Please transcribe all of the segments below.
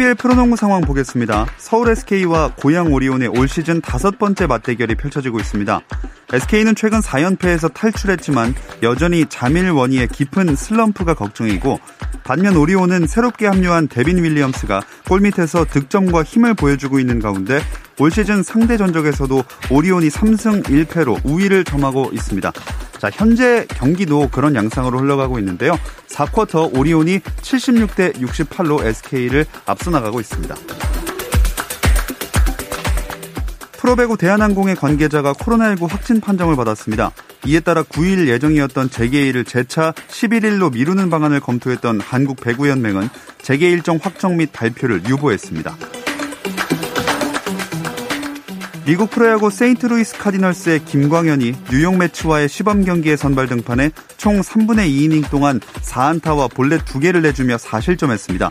KBL 프로농구 상황 보겠습니다. 서울 SK와 고양 오리온의 올 시즌 다섯 번째 맞대결이 펼쳐지고 있습니다. SK는 최근 4연패에서 탈출했지만 여전히 자밀 원희의 깊은 슬럼프가 걱정이고 반면 오리온은 새롭게 합류한 데빈 윌리엄스가 골밑에서 득점과 힘을 보여주고 있는 가운데 올 시즌 상대 전적에서도 오리온이 3승 1패로 우위를 점하고 있습니다. 자, 현재 경기도 그런 양상으로 흘러가고 있는데요. 4쿼터 오리온이 76대 68로 SK를 앞서 나가고 있습니다. 프로배구 대한항공의 관계자가 코로나19 확진 판정을 받았습니다. 이에 따라 9일 예정이었던 재개일을 재차 11일로 미루는 방안을 검토했던 한국배구연맹은 재개 일정 확정 및 발표를 유보했습니다. 미국 프로야구 세인트루이스 카디널스의 김광현이 뉴욕 메츠와의 시범 경기에 선발 등판해 총 3분의 2이닝 동안 4안타와 볼넷 2개를 내주며 4실점했습니다.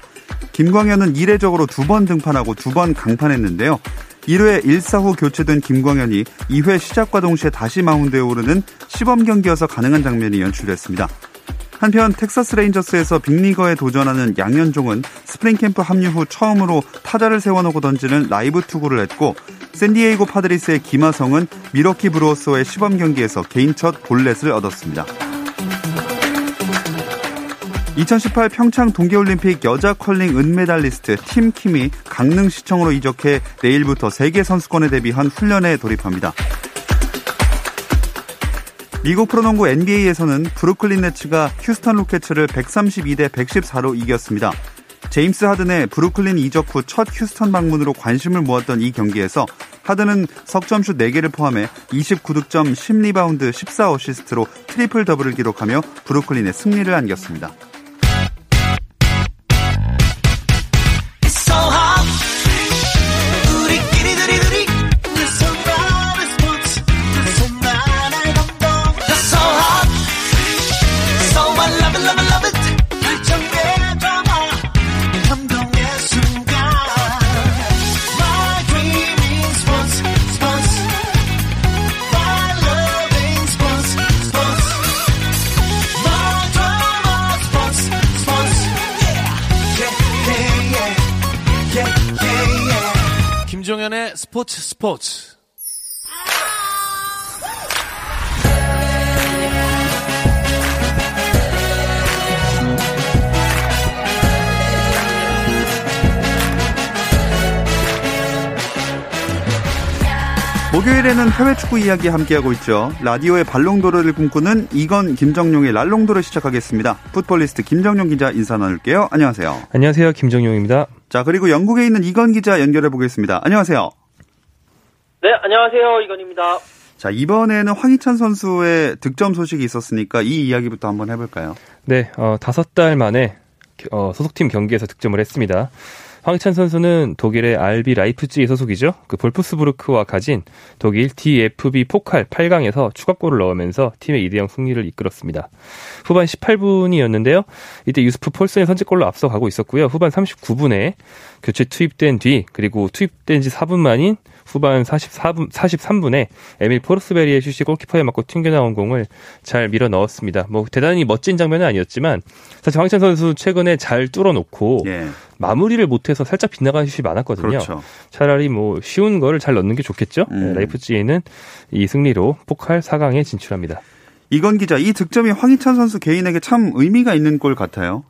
김광현은 이례적으로 두 번 등판하고 두 번 강판했는데요. 1회 1사 후 교체된 김광현이 2회 시작과 동시에 다시 마운드에 오르는 시범 경기여서 가능한 장면이 연출됐습니다. 한편 텍사스 레인저스에서 빅리거에 도전하는 양현종은 스프링 캠프 합류 후 처음으로 타자를 세워놓고 던지는 라이브 투구를 했고 샌디에이고 파드리스의 김하성은 밀워키 브루어스와의 시범 경기에서 개인 첫 볼넷을 얻었습니다. 2018 평창 동계올림픽 여자 컬링 은메달리스트 팀 킴이 강릉시청으로 이적해 내일부터 세계 선수권에 대비한 훈련에 돌입합니다. 미국 프로농구 NBA에서는 브루클린 네츠가 휴스턴 로켓츠를 132대 114로 이겼습니다. 제임스 하든의 브루클린 이적 후 첫 휴스턴 방문으로 관심을 모았던 이 경기에서 하든은 석점슛 4개를 포함해 29득점 10리바운드 14어시스트로 트리플 더블을 기록하며 브루클린의 승리를 안겼습니다. 스포츠. 목요일에는 해외 축구 이야기 함께하고 있죠. 라디오의 발롱도르를 꿈꾸는 이건 김정용의 랄롱도르 시작하겠습니다. 풋볼리스트 김정용 기자 인사 나눌게요. 안녕하세요. 안녕하세요. 김정용입니다. 자, 그리고 영국에 있는 이건 기자 연결해 보겠습니다. 안녕하세요. 네, 안녕하세요. 이건입니다. 자, 이번에는 황희찬 선수의 득점 소식이 있었으니까 이 이야기부터 한번 해볼까요? 네, 어, 다섯 달 만에 어, 소속팀 경기에서 득점을 했습니다. 황희찬 선수는 독일의 RB 라이프찌히 소속이죠. 그 볼프스부르크와 가진 독일 DFB 포칼 8강에서 추가골을 넣으면서 팀의 2대0 승리를 이끌었습니다. 후반 18분이었는데요. 이때 유스프 폴슨의 선제골로 앞서가고 있었고요. 후반 39분에 교체 투입된 뒤 그리고 투입된 지 4분 만인 후반 44분 43분에 에밀 포르스베리의 슛이 골키퍼에 맞고 튕겨 나온 공을 잘 밀어 넣었습니다. 뭐 대단히 멋진 장면은 아니었지만 사실 황희찬 선수 최근에 잘 뚫어 놓고 예. 마무리를 못해서 살짝 빗나간 슛이 많았거든요. 그렇죠. 차라리 뭐 쉬운 거를 잘 넣는 게 좋겠죠. 음. 네, 라이프찌히는 이 승리로 포칼 4강에 진출합니다. 이건 기자, 이 득점이 황희찬 선수 개인에게 참 의미가 있는 골 같아요.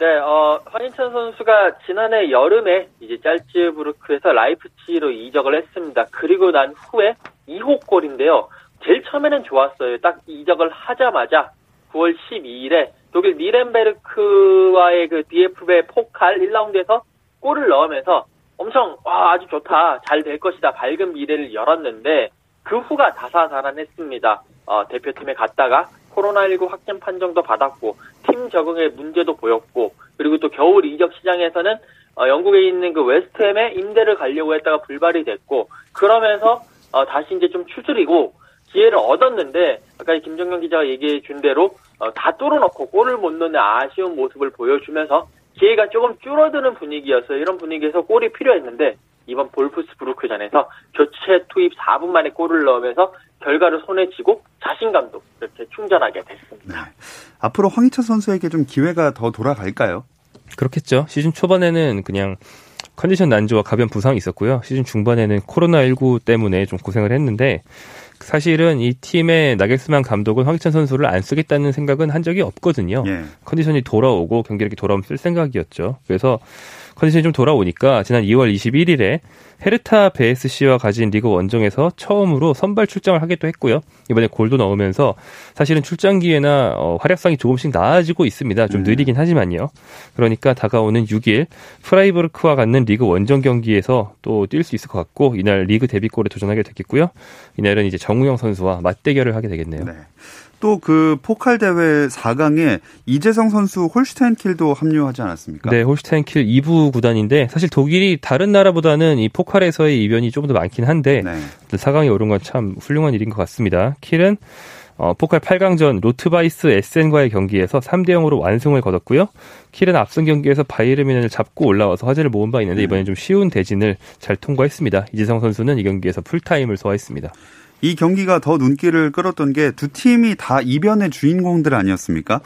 네, 어, 황인찬 선수가 지난해 여름에 이제 짤츠부르크에서 라이프치히로 이적을 했습니다. 그리고 난 후에 2호 골인데요. 제일 처음에는 좋았어요. 딱 이적을 하자마자 9월 12일에 독일 니렌베르크와의 그 DFB 포칼 1라운드에서 골을 넣으면서 엄청 와 아주 좋다 잘 될 것이다 밝은 미래를 열었는데 그 후가 다사다난했습니다. 어, 대표팀에 갔다가 코로나19 확진 판정도 받았고 팀 적응에 문제도 보였고 그리고 또 겨울 이적 시장에서는 어, 영국에 있는 그 웨스트햄에 임대를 가려고 했다가 불발이 됐고 그러면서 어, 다시 이제 좀 추스리고 기회를 얻었는데 아까 김정경 기자가 얘기해 준 대로 어, 다 뚫어놓고 골을 못 넣는 아쉬운 모습을 보여주면서 기회가 조금 줄어드는 분위기였어요. 이런 분위기에서 골이 필요했는데 이번 볼프스부르크전에서 교체 투입 4분 만에 골을 넣으면서 결과를 손에 쥐고 자신감도 이렇게 충전하게 됐습니다. 네. 앞으로 황희찬 선수에게 좀 기회가 더 돌아갈까요? 그렇겠죠. 시즌 초반에는 그냥 컨디션 난조와 가변 부상이 있었고요. 시즌 중반에는 코로나19 때문에 좀 고생을 했는데 사실은 이 팀의 나겔스만 감독은 황희찬 선수를 안 쓰겠다는 생각은 한 적이 없거든요. 예. 컨디션이 돌아오고 경기력이 돌아오면 쓸 생각이었죠. 그래서 컨디션이 좀 돌아오니까 지난 2월 21일에 헤르타 BSC와 가진 리그 원정에서 처음으로 선발 출장을 하기도 했고요. 이번에 골도 넣으면서 사실은 출장 기회나 어, 활약상이 조금씩 나아지고 있습니다. 좀 음. 느리긴 하지만요. 그러니까 다가오는 6일 프라이부르크와 갖는 리그 원정 경기에서 또 뛸 수 있을 것 같고 이날 리그 데뷔골에 도전하게 되겠고요. 이날은 이제 정우영 선수와 맞대결을 하게 되겠네요. 네. 또 그 포칼 대회 4강에 이재성 선수 홀슈타인 킬도 합류하지 않았습니까? 네, 홀슈타인 킬 2부 구단인데 사실 독일이 다른 나라보다는 이 포칼에서의 이변이 좀더 많긴 한데 네. 4강에 오른 건 참 훌륭한 일인 것 같습니다. 킬은 어, 포칼 8강전 로트바이스 에센과의 경기에서 3대 0으로 완승을 거뒀고요. 킬은 앞선 경기에서 바이에른 뮌헨을 잡고 올라와서 화제를 모은 바 있는데 네. 이번엔 좀 쉬운 대진을 잘 통과했습니다. 이재성 선수는 이 경기에서 풀타임을 소화했습니다. 이 경기가 더 눈길을 끌었던 게 두 팀이 다 이변의 주인공들 아니었습니까?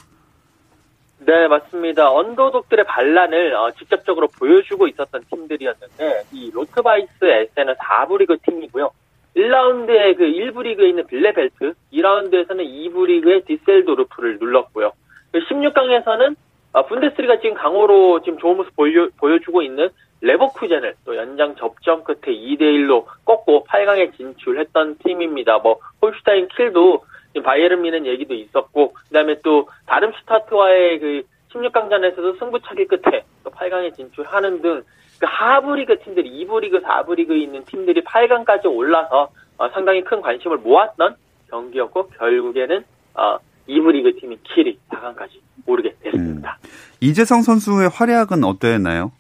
네, 맞습니다. 언더독들의 반란을 어, 직접적으로 보여주고 있었던 팀들이었는데 이 로트바이스 에센은 4부 리그 팀이고요. 1라운드에 그 1부 리그에 있는 빌레펠트, 2라운드에서는 2부 리그의 뒤셀도르프를 눌렀고요. 16강에서는 그 어, 분데스리가 지금 강호로 지금 좋은 모습 보여, 보여주고 있는 레버쿠젠을 또 연장 접전 끝에 2대 1로 꺾고 8강에 진출했던 팀입니다. 뭐 홀슈타인 킬도 바이에른 미는 얘기도 있었고 그 다음에 또 다름슈타트와의 그 16강전에서도 승부차기 끝에 또 8강에 진출하는 등 그 하부 리그 팀들이 2부 리그, 4부 리그에 있는 팀들이 8강까지 올라서 어, 상당히 큰 관심을 모았던 경기였고 결국에는 어, 2부 리그 팀인 킬이 4강까지 오르게 됐습니다. 음. 이재성 선수의 활약은 어땠나요?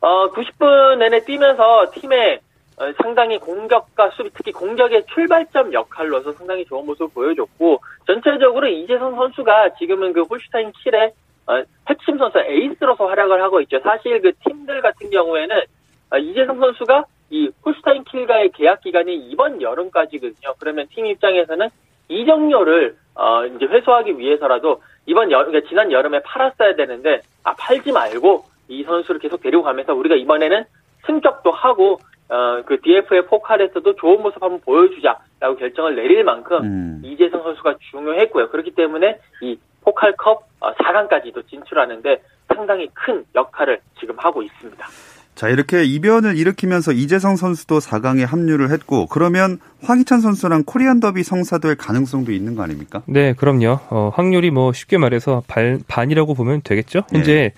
어, 90분 내내 뛰면서 팀의 어, 상당히 공격과 수비, 특히 공격의 출발점 역할로서 상당히 좋은 모습을 보여줬고, 전체적으로 이재성 선수가 지금은 그 홀슈타인 킬의 어, 핵심 선수 에이스로서 활약을 하고 있죠. 사실 그 팀들 같은 경우에는 어, 이재성 선수가 이 홀슈타인 킬과의 계약 기간이 이번 여름까지거든요. 그러면 팀 입장에서는 이적료를 어, 이제 회수하기 위해서라도 이번 여, 그러니까 지난 여름에 팔았어야 되는데 아 팔지 말고 이 선수를 계속 데리고 가면서 우리가 이번에는 승격도 하고 어, 그 DF의 포칼에서도 좋은 모습 한번 보여주자라고 결정을 내릴 만큼 음. 이재성 선수가 중요했고요. 그렇기 때문에 이 포칼컵 4강까지도 어, 진출하는데 상당히 큰 역할을 지금 하고 있습니다. 자, 이렇게 이변을 일으키면서 이재성 선수도 4강에 합류를 했고, 그러면 황희찬 선수랑 코리안 더비 성사될 가능성도 있는 거 아닙니까? 네, 그럼요. 어, 확률이 뭐 쉽게 말해서 발, 반이라고 보면 되겠죠? 네. 현재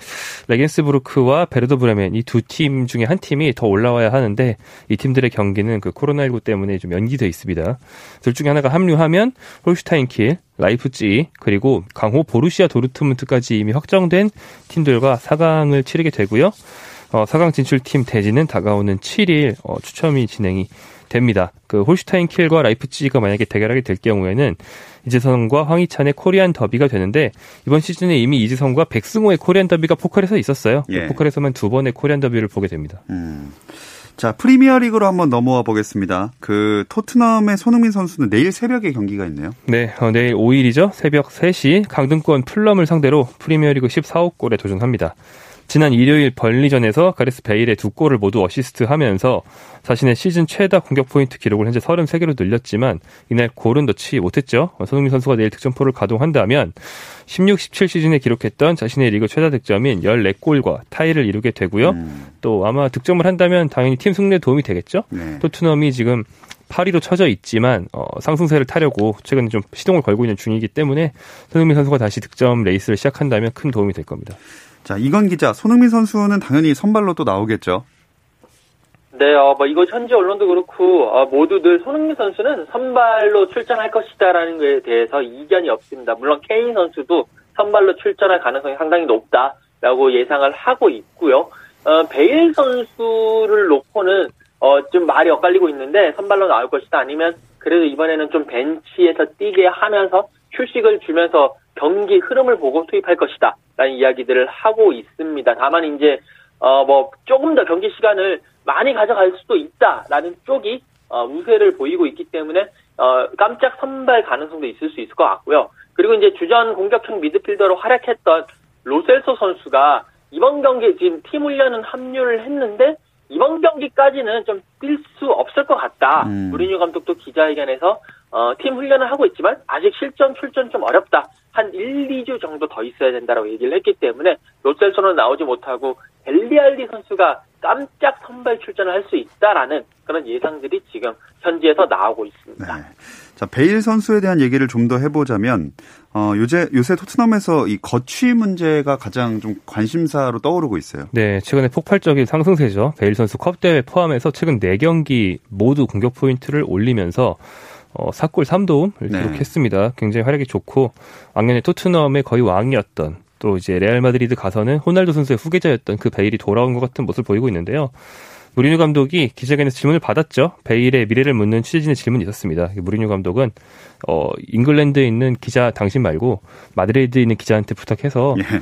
레겐스부르크와 베르더 브레멘 이 두 팀 중에 한 팀이 더 올라와야 하는데, 이 팀들의 경기는 그 코로나19 때문에 좀 연기돼 있습니다. 둘 중에 하나가 합류하면 홀슈타인 킬, 라이프치 그리고 강호 보루시아 도르트문트까지 이미 확정된 팀들과 4강을 치르게 되고요. 어, 4강 진출팀 대진은 다가오는 7일 어, 추첨이 진행이 됩니다. 그 홀슈타인 킬과 라이프치가 만약에 대결하게 될 경우에는 이재성과 황희찬의 코리안 더비가 되는데 이번 시즌에 이미 이재성과 백승호의 코리안 더비가 포칼에서 있었어요. 그 예. 포칼에서만 두 번의 코리안 더비를 보게 됩니다. 음. 자 프리미어 리그로 한번 넘어와 보겠습니다. 그 토트넘의 손흥민 선수는 내일 새벽에 경기가 있네요. 네, 어, 내일 5일이죠. 새벽 3시 강등권 풀럼을 상대로 프리미어 리그 14호 골에 도전합니다. 지난 일요일 번리전에서 가레스 베일의 두 골을 모두 어시스트하면서 자신의 시즌 최다 공격 포인트 기록을 현재 33개로 늘렸지만 이날 골은 넣지 못했죠. 손흥민 선수가 내일 득점포를 가동한다면 16, 17 시즌에 기록했던 자신의 리그 최다 득점인 14골과 타이를 이루게 되고요. 음. 또 아마 득점을 한다면 당연히 팀 승리에 도움이 되겠죠. 네. 토트넘이 지금 8위로 쳐져 있지만 어, 상승세를 타려고 최근에 좀 시동을 걸고 있는 중이기 때문에 손흥민 선수가 다시 득점 레이스를 시작한다면 큰 도움이 될 겁니다. 자, 이건 기자, 손흥민 선수는 당연히 선발로 또 나오겠죠. 네, 어, 뭐, 이거 현지 언론도 그렇고, 어, 모두들 손흥민 선수는 선발로 출전할 것이다라는 것에 대해서 이견이 없습니다. 물론 케인 선수도 선발로 출전할 가능성이 상당히 높다라고 예상을 하고 있고요. 어, 베일 선수를 놓고는, 어, 좀 말이 엇갈리고 있는데, 선발로 나올 것이다 아니면, 그래도 이번에는 좀 벤치에서 뛰게 하면서 휴식을 주면서 경기 흐름을 보고 투입할 것이다. 라는 이야기들을 하고 있습니다. 다만 이제, 어, 뭐, 조금 더 경기 시간을 많이 가져갈 수도 있다라는 쪽이 어, 우세를 보이고 있기 때문에 어, 깜짝 선발 가능성도 있을 수 있을 것 같고요. 그리고 이제 주전 공격형 미드필더로 활약했던 로셀소 선수가 이번 경기 지금 팀 훈련은 합류를 했는데 이번 경기까지는 좀 뛸 수 없을 것 같다. 음. 무리뉴 감독도 기자회견에서 어, 팀 훈련을 하고 있지만 아직 실전 출전 좀 어렵다. 한 1, 2주 정도 더 있어야 된다라고 얘기를 했기 때문에 로셀소는 나오지 못하고 델리알리 선수가 깜짝 선발 출전을 할 수 있다라는 그런 예상들이 지금 현지에서 나오고 있습니다. 네. 자, 베일 선수에 대한 얘기를 좀 더 해보자면, 어, 요새, 요새 토트넘에서 이 거취 문제가 가장 좀 관심사로 떠오르고 있어요. 네, 최근에 폭발적인 상승세죠. 베일 선수 컵 대회 포함해서 최근 4경기 모두 공격 포인트를 올리면서 어, 4골 3도움을 네. 기록했습니다. 굉장히 활약이 좋고 왕년에 토트넘의 거의 왕이었던 또 이제 레알 마드리드 가서는 호날두 선수의 후계자였던 그 베일이 돌아온 것 같은 모습을 보이고 있는데요. 무리뉴 감독이 기자회견에서 질문을 받았죠. 베일의 미래를 묻는 취재진의 질문이 있었습니다. 무리뉴 감독은 어, 잉글랜드에 있는 기자 당신 말고 마드리드에 있는 기자한테 부탁해서 예.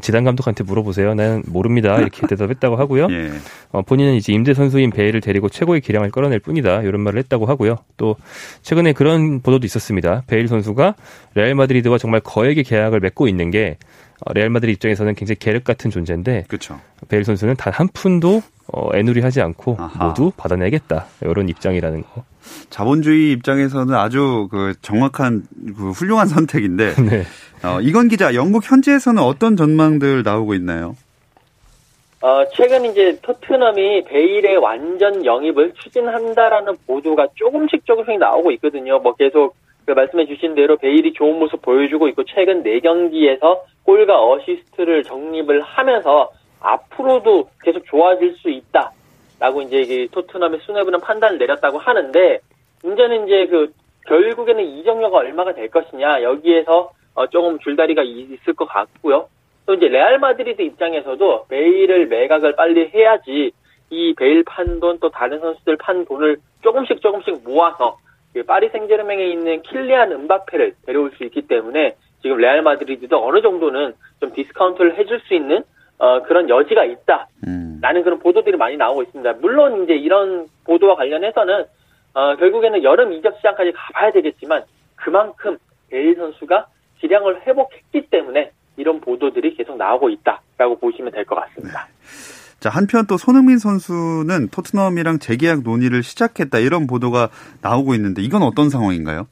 지단 감독한테 물어보세요. 나는 모릅니다. 이렇게 대답했다고 하고요. 예. 어, 본인은 이제 임대 선수인 베일을 데리고 최고의 기량을 끌어낼 뿐이다. 이런 말을 했다고 하고요. 또 최근에 그런 보도도 있었습니다. 베일 선수가 레알 마드리드와 정말 거액의 계약을 맺고 있는 게 어, 레알 마드리드 입장에서는 굉장히 계륵 같은 존재인데 그쵸. 베일 선수는 단 한 푼도 어, 애누리하지 않고 아하. 모두 받아내겠다. 이런 입장이라는 거. 자본주의 입장에서는 아주 그 정확한 그 훌륭한 선택인데, 네. 어, 이건 기자, 영국 현지에서는 어떤 전망들 나오고 있나요? 어, 최근 이제 토트넘이 베일의 완전 영입을 추진한다라는 보도가 조금씩 조금씩 나오고 있거든요. 뭐 계속 그 말씀해 주신 대로 베일이 좋은 모습 보여주고 있고 최근 4경기에서 골과 어시스트를 적립을 하면서 앞으로도 계속 좋아질 수 있다라고 이제 그 토트넘의 수뇌부는 판단을 내렸다고 하는데 문제는 이제 그 결국에는 이적료가 얼마가 될 것이냐 여기에서 어, 조금 줄다리기가 있을 것 같고요. 또 이제 레알 마드리드 입장에서도 베일을 매각을 빨리 해야지 이 베일 판돈 또 다른 선수들 판 돈을 조금씩 조금씩 모아서 그 파리 생제르맹에 있는 킬리안 음바페를 데려올 수 있기 때문에 지금 레알 마드리드도 어느 정도는 좀 디스카운트를 해줄 수 있는 어, 그런 여지가 있다. 음. 라는 그런 보도들이 많이 나오고 있습니다. 물론 이제 이런 보도와 관련해서는 어, 결국에는 여름 이적 시장까지 가봐야 되겠지만 그만큼 베일 선수가 기량을 회복했기 때문에 이런 보도들이 계속 나오고 있다라고 보시면 될 것 같습니다. 자, 한편 또 손흥민 선수는 토트넘이랑 재계약 논의를 시작했다 이런 보도가 나오고 있는데 이건 어떤 상황인가요?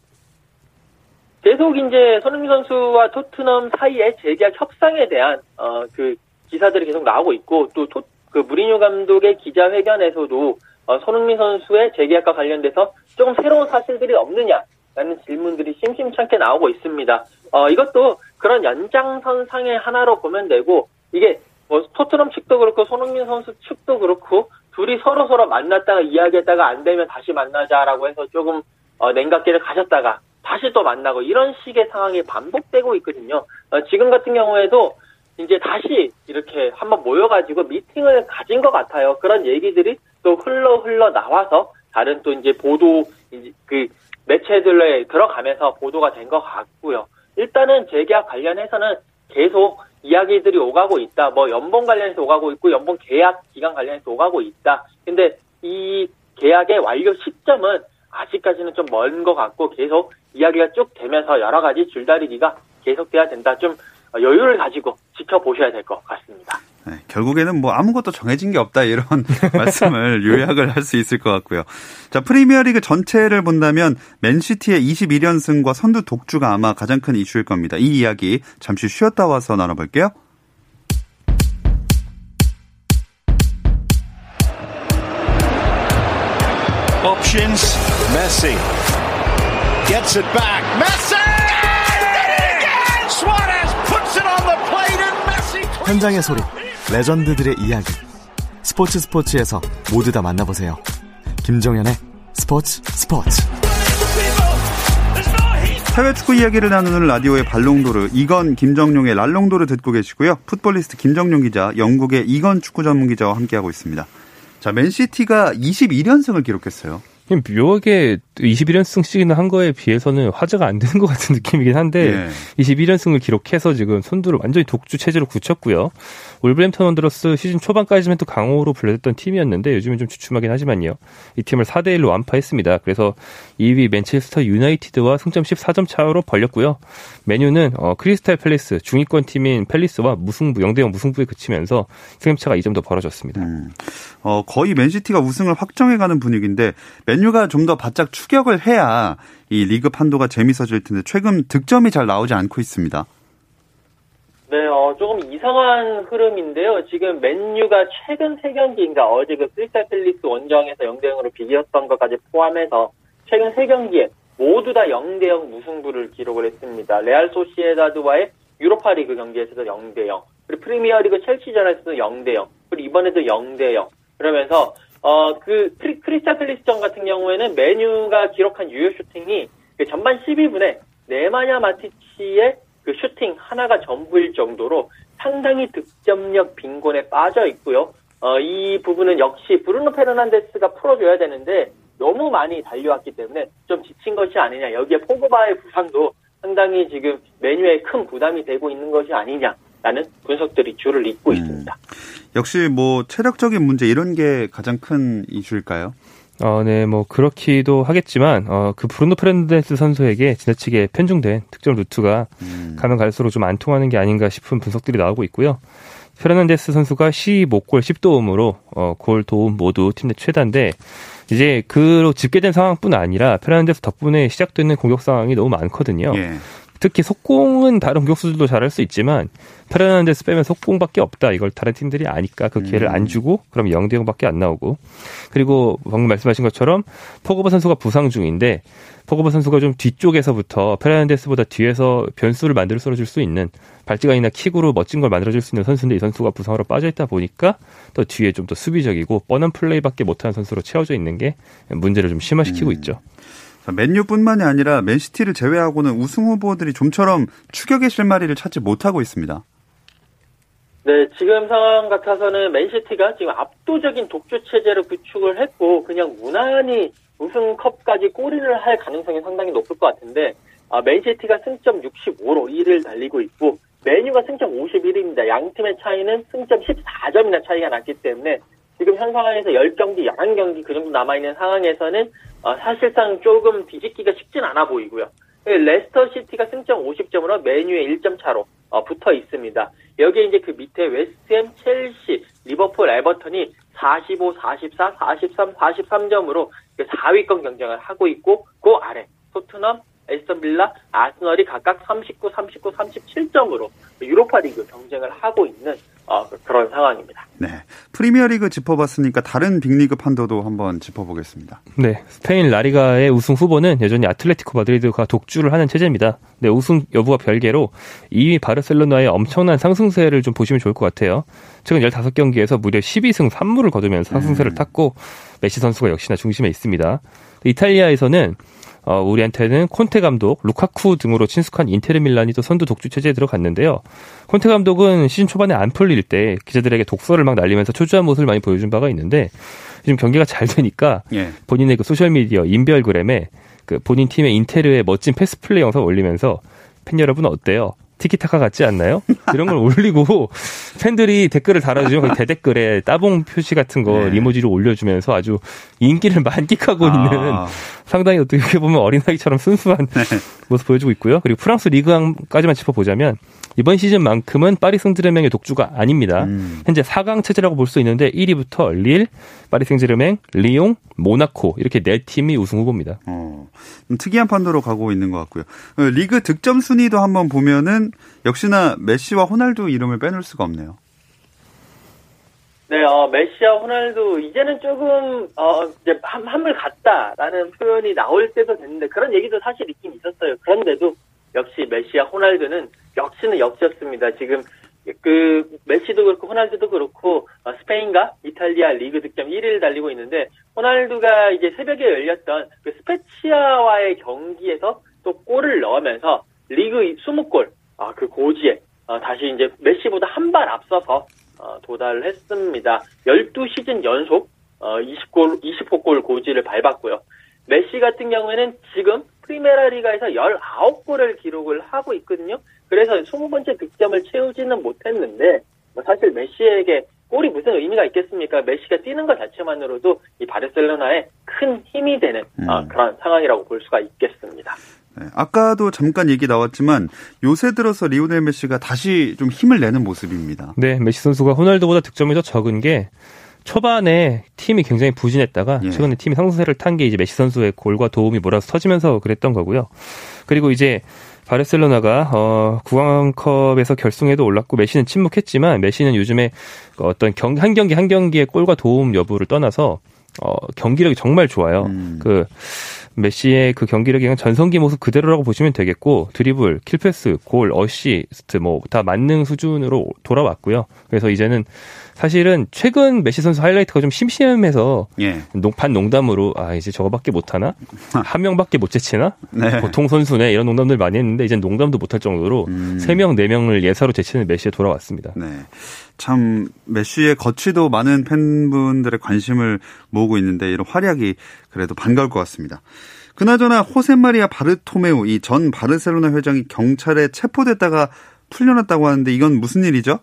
계속 이제 손흥민 선수와 토트넘 사이의 재계약 협상에 대한 어, 그 기사들이 계속 나오고 있고 또 그 무리뉴 감독의 기자회견에서도 어, 손흥민 선수의 재계약과 관련돼서 조금 새로운 사실들이 없느냐라는 질문들이 심심찮게 나오고 있습니다. 어, 이것도 그런 연장선상의 하나로 보면 되고 이게 뭐 토트넘 측도 그렇고 손흥민 선수 측도 그렇고 둘이 서로 서로 만났다가 이야기했다가 안 되면 다시 만나자라고 해서 조금 어, 냉각기를 가졌다가 다시 또 만나고 이런 식의 상황이 반복되고 있거든요. 어, 지금 같은 경우에도 이제 다시 이렇게 한번 모여가지고 미팅을 가진 것 같아요. 그런 얘기들이 또 흘러 흘러 나와서 다른 또 이제 보도 이제 그 매체들에 들어가면서 보도가 된 것 같고요. 일단은 재계약 관련해서는 계속 이야기들이 오가고 있다. 뭐 연봉 관련해서 오가고 있고 연봉 계약 기간 관련해서 오가고 있다. 근데 이 계약의 완료 시점은 아직까지는 좀 먼 것 같고 계속 이야기가 쭉 되면서 여러 가지 줄다리기가 계속돼야 된다. 좀 여유를 가지고 지켜보셔야 될 것 같습니다. 네, 결국에는 뭐 아무것도 정해진 게 없다 이런 말씀을 요약을 할 수 있을 것 같고요. 자 프리미어리그 전체를 본다면 맨시티의 21연승과 선두 독주가 아마 가장 큰 이슈일 겁니다. 이 이야기 잠시 쉬었다 와서 나눠볼게요. Options. Messi. Gets it back. Messi! Did 현장의 소리, 레전드들의 이야기. 스포츠 스포츠에서 모두 다 만나보세요. 김정현의 스포츠 스포츠. 해외 축구 이야기를 나누는 라디오의 발롱도르 이건 김정용의 랄롱도르 듣고 계시고요. 풋볼리스트 김정용 기자, 영국의 이건 축구 전문 기자와 함께하고 있습니다. 자, 맨시티가 21연승을 기록했어요. 묘하게 21연승씩이나 한 거에 비해서는 화제가 안 되는 것 같은 느낌이긴 한데 예. 21연승을 기록해서 지금 선두를 완전히 독주 체제로 굳혔고요. 울버햄튼 원더러스 시즌 초반까지만 또 강호로 불렸던 팀이었는데 요즘은 좀 주춤하긴 하지만요. 이 팀을 4대 1로 완파했습니다. 그래서 2위 맨체스터 유나이티드와 승점 14점 차로 벌렸고요. 맨유는 어, 크리스탈 팰리스 중위권 팀인 팰리스와 무승부 0대 0 무승부에 그치면서 승점차가 2점 더 벌어졌습니다. 음. 어, 거의 맨시티가 우승을 확정해가는 분위기인데 맨유가 좀 더 바짝 추격을 해야 이 리그 판도가 재밌어질 텐데 최근 득점이 잘 나오지 않고 있습니다. 네, 어, 조금 이상한 흐름인데요. 지금 맨유가 최근 3경기인가 그러니까 어제 그 크리스탈 팰리스 원정에서 0대 0으로 비겼던 것까지 포함해서 최근 3경기에 모두 다 0대 0 무승부를 기록을 했습니다. 레알 소시에다드와의 유로파리그 경기에서도 0대 0, 그리고 프리미어리그 첼시전에서도 0대 0, 그리고 이번에도 0대 0. 그러면서 어, 그 크리스탈 팰리스전 같은 경우에는 맨유가 기록한 유효 슈팅이 그 전반 12분에 네마냐 마티치의 그 슈팅 하나가 전부일 정도로 상당히 득점력 빈곤에 빠져 있고요. 어, 이 부분은 역시 브루노 페르난데스가 풀어줘야 되는데 너무 많이 달려왔기 때문에 좀 지친 것이 아니냐. 여기에 포그바의 부상도 상당히 지금 맨유에 큰 부담이 되고 있는 것이 아니냐라는 분석들이 줄을 잇고 음. 있습니다. 역시 뭐 체력적인 문제 이런 게 가장 큰 이슈일까요? 어, 네, 뭐 그렇기도 하겠지만 어, 그 브루노 페르난데스 선수에게 지나치게 편중된 득점 루트가 음. 가면 갈수록 좀 안 통하는 게 아닌가 싶은 분석들이 나오고 있고요. 페르난데스 선수가 15골 10도움으로 어, 골 도움 모두 팀 내 최다인데 이제 골로 집계된 상황뿐 아니라 페르난데스 덕분에 시작되는 공격 상황이 너무 많거든요. 예. 특히 속공은 다른 공격수들도 잘할 수 있지만 페르난데스 빼면 속공밖에 없다. 이걸 다른 팀들이 아니까 그 기회를 안 음. 주고 그럼 0대 0밖에 안 나오고 그리고 방금 말씀하신 것처럼 포그바 선수가 부상 중인데 포그바 선수가 좀 뒤쪽에서부터 페르난데스보다 뒤에서 변수를 만들어 줄수 있는 발재간이나 킥으로 멋진 걸 만들어줄 수 있는 선수인데 이 선수가 부상으로 빠져있다 보니까 또 뒤에 좀 더 수비적이고 뻔한 플레이밖에 못하는 선수로 채워져 있는 게 문제를 좀 심화시키고 음. 있죠. 맨유뿐만이 아니라 맨시티를 제외하고는 우승 후보들이 좀처럼 추격의 실마리를 찾지 못하고 있습니다. 네, 지금 상황 같아서는 맨시티가 지금 압도적인 독주 체제를 구축을 했고 그냥 무난히 우승컵까지 꼬리를 할 가능성이 상당히 높을 것 같은데 아, 맨시티가 승점 65로 1위를 달리고 있고 메뉴가 승점 51입니다. 양 팀의 차이는 승점 14점이나 차이가 났기 때문에 지금 현 상황에서 10경기, 11경기 그 정도 남아있는 상황에서는 어, 사실상 조금 뒤집기가 쉽진 않아 보이고요. 레스터 시티가 승점 50점으로 맨유와 1점 차로 어, 붙어 있습니다. 여기에 이제 그 밑에 웨스트햄, 첼시, 리버풀, 에버턴이 45, 44, 43, 43점으로 4위권 경쟁을 하고 있고 그 아래 토트넘, 애스턴 빌라, 아스널이 각각 39, 39, 37점으로 유로파 리그 경쟁을 하고 있는 어, 그런 상황입니다. 네, 프리미어리그 짚어봤으니까 다른 빅리그 판도도 한번 짚어보겠습니다. 네, 스페인 라리가의 우승 후보는 여전히 아틀레티코 마드리드가 독주를 하는 체제입니다. 네, 우승 여부와 별개로 2위 바르셀로나의 엄청난 상승세를 좀 보시면 좋을 것 같아요. 최근 15경기에서 무려 12승 3무를 거두면서 상승세를 음. 탔고 메시 선수가 역시나 중심에 있습니다. 이탈리아에서는 어, 우리한테는 콘테 감독, 루카쿠 등으로 친숙한 인테르 밀란이 또 선두 독주 체제에 들어갔는데요. 콘테 감독은 시즌 초반에 안 풀릴 때 기자들에게 독설을 막 날리면서 초조한 모습을 많이 보여준 바가 있는데 지금 경기가 잘 되니까 예. 본인의 그 소셜 미디어 인별그램에 그 본인 팀의 인테르의 멋진 패스 플레이 영상 올리면서 팬 여러분 어때요? 티키타카 같지 않나요? 이런 걸 올리고 팬들이 댓글을 달아주면 그 대댓글에 따봉 표시 같은 거 네. 이모지로 올려주면서 아주 인기를 만끽하고 아. 있는 상당히 어떻게 보면 어린아이처럼 순수한 네. 모습 보여주고 있고요. 그리고 프랑스 리그왕까지만 짚어보자면 이번 시즌만큼은 파리 생제르맹의 독주가 아닙니다. 음. 현재 4강 체제라고 볼 수 있는데 1위부터 릴, 파리 생제르맹, 리옹, 모나코 이렇게 네 팀이 우승 후보입니다. 어, 특이한 판도로 가고 있는 것 같고요. 어, 리그 득점 순위도 한번 보면은 역시나 메시와 호날두 이름을 빼놓을 수가 없네요. 네, 어, 메시와 호날두 이제는 조금 어, 이제 한, 한물 갔다라는 표현이 나올 때도 됐는데 그런 얘기도 사실 있긴 있었어요. 그런데도 역시 메시와 호날두는 역시는 역시였습니다. 지금 그 메시도 그렇고 호날두도 그렇고 어, 스페인과 이탈리아 리그 득점 1위를 달리고 있는데 호날두가 이제 새벽에 열렸던 그 스페치아와의 경기에서 또 골을 넣으면서 리그 20골 아, 그 고지에 어, 다시 이제 메시보다 한 발 앞서서 어, 도달했습니다. 12시즌 연속 어, 20골 20호골 고지를 밟았고요. 메시 같은 경우에는 지금 프리메라 리가에서 19골을 기록을 하고 있거든요. 그래서 20번째 득점을 채우지는 못했는데 뭐 사실 메시에게 골이 무슨 있겠습니까? 메시가 뛰는 것 자체만으로도 이 바르셀로나에 큰 힘이 되는 음. 어, 그런 상황이라고 볼 수가 있겠습니다. 네, 아까도 잠깐 얘기 나왔지만 요새 들어서 리오넬 메시가 다시 좀 힘을 내는 모습입니다. 네, 메시 선수가 호날두보다 득점이 더 적은 게 초반에 팀이 굉장히 부진했다가 예. 최근에 팀이 상승세를 탄 게 이제 메시 선수의 골과 도움이 몰아서 터지면서 그랬던 거고요. 그리고 이제 바르셀로나가 어 국왕컵에서 결승에도 올랐고 메시는 침묵했지만 메시는 요즘에 어떤 경, 한 경기 한 경기의 골과 도움 여부를 떠나서 어 경기력이 정말 좋아요. 음. 그 메시의 그 경기력이 그냥 전성기 모습 그대로라고 보시면 되겠고 드리블, 킬패스, 골, 어시스트 뭐 다 만능 수준으로 돌아왔고요. 그래서 이제는 사실은 최근 메시 선수 하이라이트가 좀 심심해서 예. 농- 반농담으로 아 이제 저거밖에 못하나 한 명밖에 못 제치나 네. 보통 선수네 이런 농담들 많이 했는데 이제 농담도 못할 정도로 음. 세명 네 명을 예사로 제치는 메시에 돌아왔습니다. 네. 참 메시의 거취도 많은 팬분들의 관심을 모으고 있는데 이런 활약이 그래도 반가울 것 같습니다. 그나저나 호세 마리아 바르토메우 이 전 바르셀로나 회장이 경찰에 체포됐다가 풀려났다고 하는데 이건 무슨 일이죠?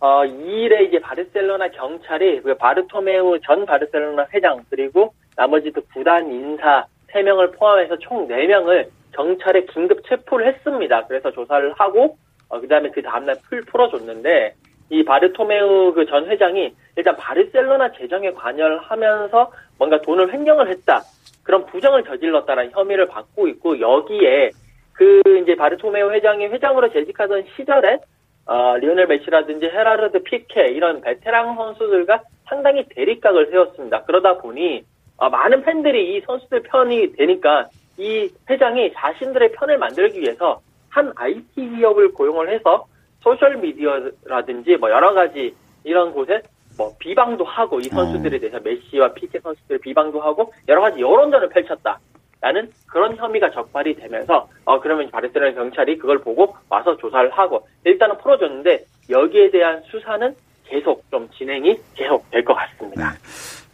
어, 2일에 이제 바르셀로나 경찰이 그 바르토메우 전 바르셀로나 회장 그리고 나머지 또 구단 인사 3명을 포함해서 총 4명을 경찰에 긴급 체포를 했습니다. 그래서 조사를 하고 어, 그다음에 그 다음날 풀 풀어줬는데 이 바르토메우 그 전 회장이 일단 바르셀로나 재정에 관여를 하면서 뭔가 돈을 횡령을 했다. 그런 부정을 저질렀다는 혐의를 받고 있고 여기에 그 이제 바르토메우 회장이 회장으로 재직하던 시절에 어, 리오넬 메시라든지 헤라르드 피케 이런 베테랑 선수들과 상당히 대립각을 세웠습니다. 그러다 보니 어, 많은 팬들이 이 선수들 편이 되니까 이 회장이 자신들의 편을 만들기 위해서 한 IT 기업을 고용을 해서 소셜 미디어라든지 뭐 여러 가지 이런 곳에 뭐 비방도 하고 이 선수들에 대해서 메시와 피케 선수들 비방도 하고 여러 가지 여론전을 펼쳤다. 라는 그런 혐의가 적발이 되면서 어 그러면 바르셀로나 경찰이 그걸 보고 와서 조사를 하고 일단은 풀어줬는데 여기에 대한 수사는 계속 좀 진행이 계속 될 것 같습니다. 네.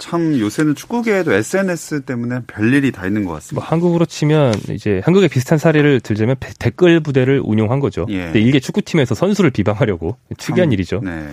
참 요새는 축구계에도 SNS 때문에 별일이 다 있는 것뭐 같습니다. 한국으로 치면 이제 한국의 비슷한 사례를 들자면 배- 댓글 부대를 운용한 거죠. 예. 근데 일개 축구팀에서 선수를 비방하려고 특이한 참, 일이죠. 네.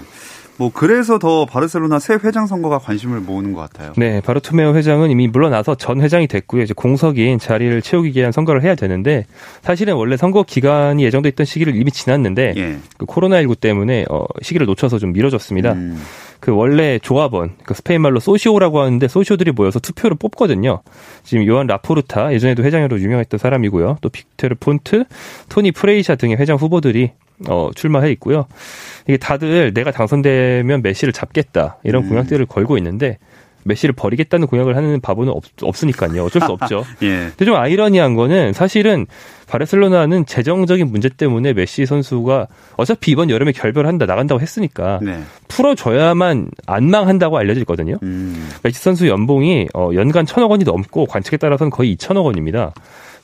뭐 그래서 더 바르셀로나 새 회장 선거가 관심을 모으는 것 같아요. 네, 바르토메오 회장은 이미 물러나서 전 회장이 됐고요. 이제 공석인 자리를 채우기 위한 선거를 해야 되는데 사실은 원래 선거 기간이 예정돼 있던 시기를 이미 지났는데 예. 그 코로나 19 때문에 어, 시기를 놓쳐서 좀 미뤄졌습니다. 음, 그 원래 조합원, 그 스페인 말로 소시오라고 하는데 소시오들이 모여서 투표를 뽑거든요. 지금 요한 라포르타 예전에도 회장으로 유명했던 사람이고요. 또 빅테르 폰트, 토니 프레이샤 등의 회장 후보들이 어, 출마해 있고요. 이게 다들 내가 당선되면 메시를 잡겠다 이런 음. 공약들을 걸고 있는데 메시를 버리겠다는 공약을 하는 바보는 없, 없으니까요. 어쩔 수 없죠. 예. 근데 좀 아이러니한 거는 사실은 바르셀로나는 재정적인 문제 때문에 메시 선수가 어차피 이번 여름에 결별한다 나간다고 했으니까 네. 풀어줘야만 안 망한다고 알려져 있거든요. 음, 메시 선수 연봉이 어, 연간 천억 원이 넘고 관측에 따라서는 거의 2천억 원입니다.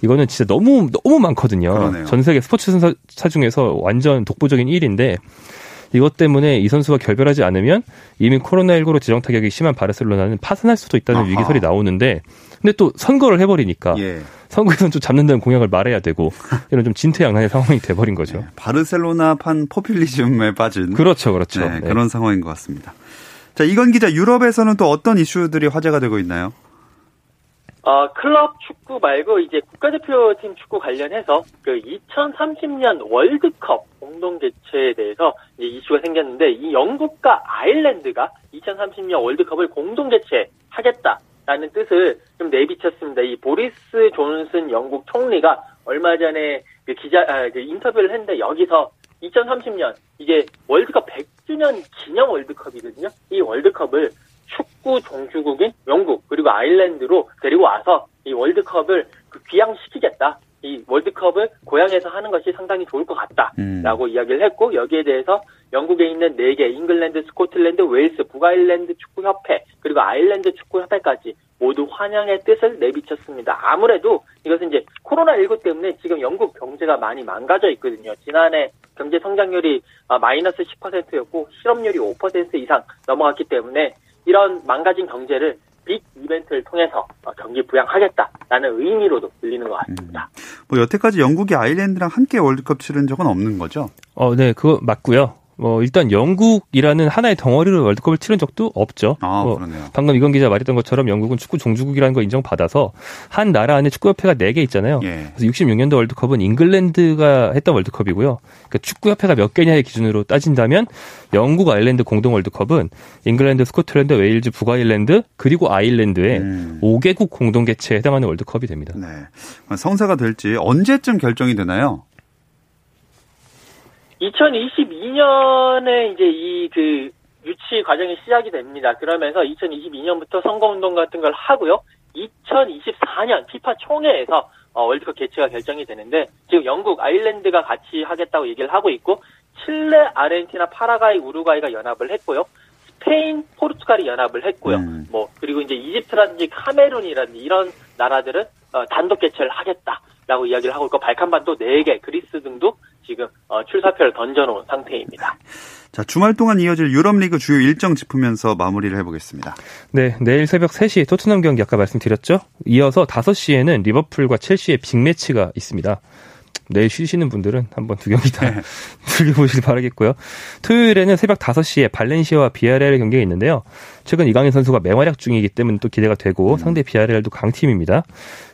이거는 진짜 너무 너무 많거든요. 그러네요. 전 세계 스포츠 선수사 중에서 완전 독보적인 1위인데 이것 때문에 이 선수가 결별하지 않으면 이미 코로나19로 지정 타격이 심한 바르셀로나는 파산할 수도 있다는 아하. 위기설이 나오는데 근데 또 선거를 해버리니까 예. 선거에서는 좀 잡는다는 공약을 말해야 되고 이런 좀 진퇴양난의 상황이 돼버린 거죠. 네. 바르셀로나판 포퓰리즘에 빠진 그렇죠, 그렇죠. 네, 네. 그런 상황인 것 같습니다. 자, 이건 기자 유럽에서는 또 어떤 이슈들이 화제가 되고 있나요? 어, 클럽 축구 말고 이제 국가대표팀 축구 관련해서 그 2030년 월드컵 공동 개최에 대해서 이제 이슈가 생겼는데 이 영국과 아일랜드가 2030년 월드컵을 공동 개최하겠다라는 뜻을 좀 내비쳤습니다. 이 보리스 존슨 영국 총리가 얼마 전에 그 기자 아, 그 인터뷰를 했는데 여기서 2030년 이게 월드컵 100주년 기념 월드컵이거든요. 이 월드컵을 축구 종주국인 영국 그리고 아일랜드로 데리고 와서 이 월드컵을 그 귀향시키겠다. 이 월드컵을 고향에서 하는 것이 상당히 좋을 것 같다라고 음. 이야기를 했고 여기에 대해서 영국에 있는 4개, 잉글랜드, 스코틀랜드, 웨일스, 북아일랜드 축구협회, 그리고 아일랜드 축구협회까지 모두 환영의 뜻을 내비쳤습니다. 아무래도 이것은 이제 코로나19 때문에 지금 영국 경제가 많이 망가져 있거든요. 지난해 경제 성장률이 아, 마이너스 10%였고 실업률이 5% 이상 넘어갔기 때문에 이런 망가진 경제를 빅 이벤트를 통해서 어, 경기 부양하겠다라는 의미로도 들리는 것 같습니다. 음. 뭐 여태까지 영국이 아일랜드랑 함께 월드컵 치른 적은 없는 거죠? 어, 네, 그거 맞고요. 뭐 일단 영국이라는 하나의 덩어리로 월드컵을 치른 적도 없죠. 아, 뭐 그러네요. 방금 이건 기자 말했던 것처럼 영국은 축구 종주국이라는 걸 인정받아서 한 나라 안에 축구협회가 4개 있잖아요. 예. 그래서 66년도 월드컵은 잉글랜드가 했던 월드컵이고요. 그러니까 축구협회가 몇 개냐의 기준으로 따진다면 영국 아일랜드 공동 월드컵은 잉글랜드, 스코틀랜드, 웨일즈, 북아일랜드 그리고 아일랜드의 음. 5개국 공동 개최에 해당하는 월드컵이 됩니다. 네. 성사가 될지 언제쯤 결정이 되나요? 2022년에 이제 이 그 유치 과정이 시작이 됩니다. 그러면서 2022년부터 선거운동 같은 걸 하고요. 2024년 피파 총회에서 어, 월드컵 개최가 결정이 되는데 지금 영국, 아일랜드가 같이 하겠다고 얘기를 하고 있고 칠레, 아르헨티나, 파라과이, 우루과이가 연합을 했고요. 스페인, 포르투갈이 연합을 했고요. 음. 뭐 그리고 이제 이집트라든지 카메룬이라든지 이런 나라들은 어, 단독 개최를 하겠다 라고 이야기를 하고 있고 발칸반도 4개, 그리스 등도 지금 어, 출사표를 던져놓은 상태입니다. 자, 주말 동안 이어질 유럽리그 주요 일정 짚으면서 마무리를 해보겠습니다. 네, 내일 새벽 3시 토트넘 경기 아까 말씀드렸죠. 이어서 5시에는 리버풀과 첼시의 빅매치가 있습니다. 내일 쉬시는 분들은 한번 두 경기 다 즐겨보시길 바라겠고요. 토요일에는 새벽 5시에 발렌시아와 비아레알 경기가 있는데요. 최근 이강인 선수가 맹활약 중이기 때문에 또 기대가 되고 상대 비아레알도 강팀입니다.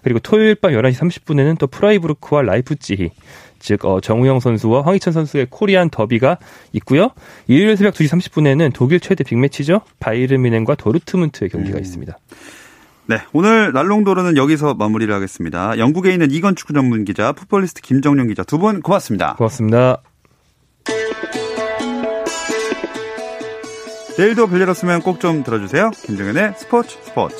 그리고 토요일 밤 11시 30분에는 또 프라이부르크와 라이프치히 즉 어, 정우영 선수와 황희찬 선수의 코리안 더비가 있고요. 일요일 새벽 2시 30분에는 독일 최대 빅매치죠. 바이에른 뮌헨과 도르트문트의 경기가 음. 있습니다. 네, 오늘 발롱도르는 여기서 마무리를 하겠습니다. 영국에 있는 이건 축구 전문 기자, 풋볼리스트 김정용 기자 두 분 고맙습니다. 고맙습니다. 내일도 별일 없으면 꼭 좀 들어주세요. 김정현의 스포츠 스포츠.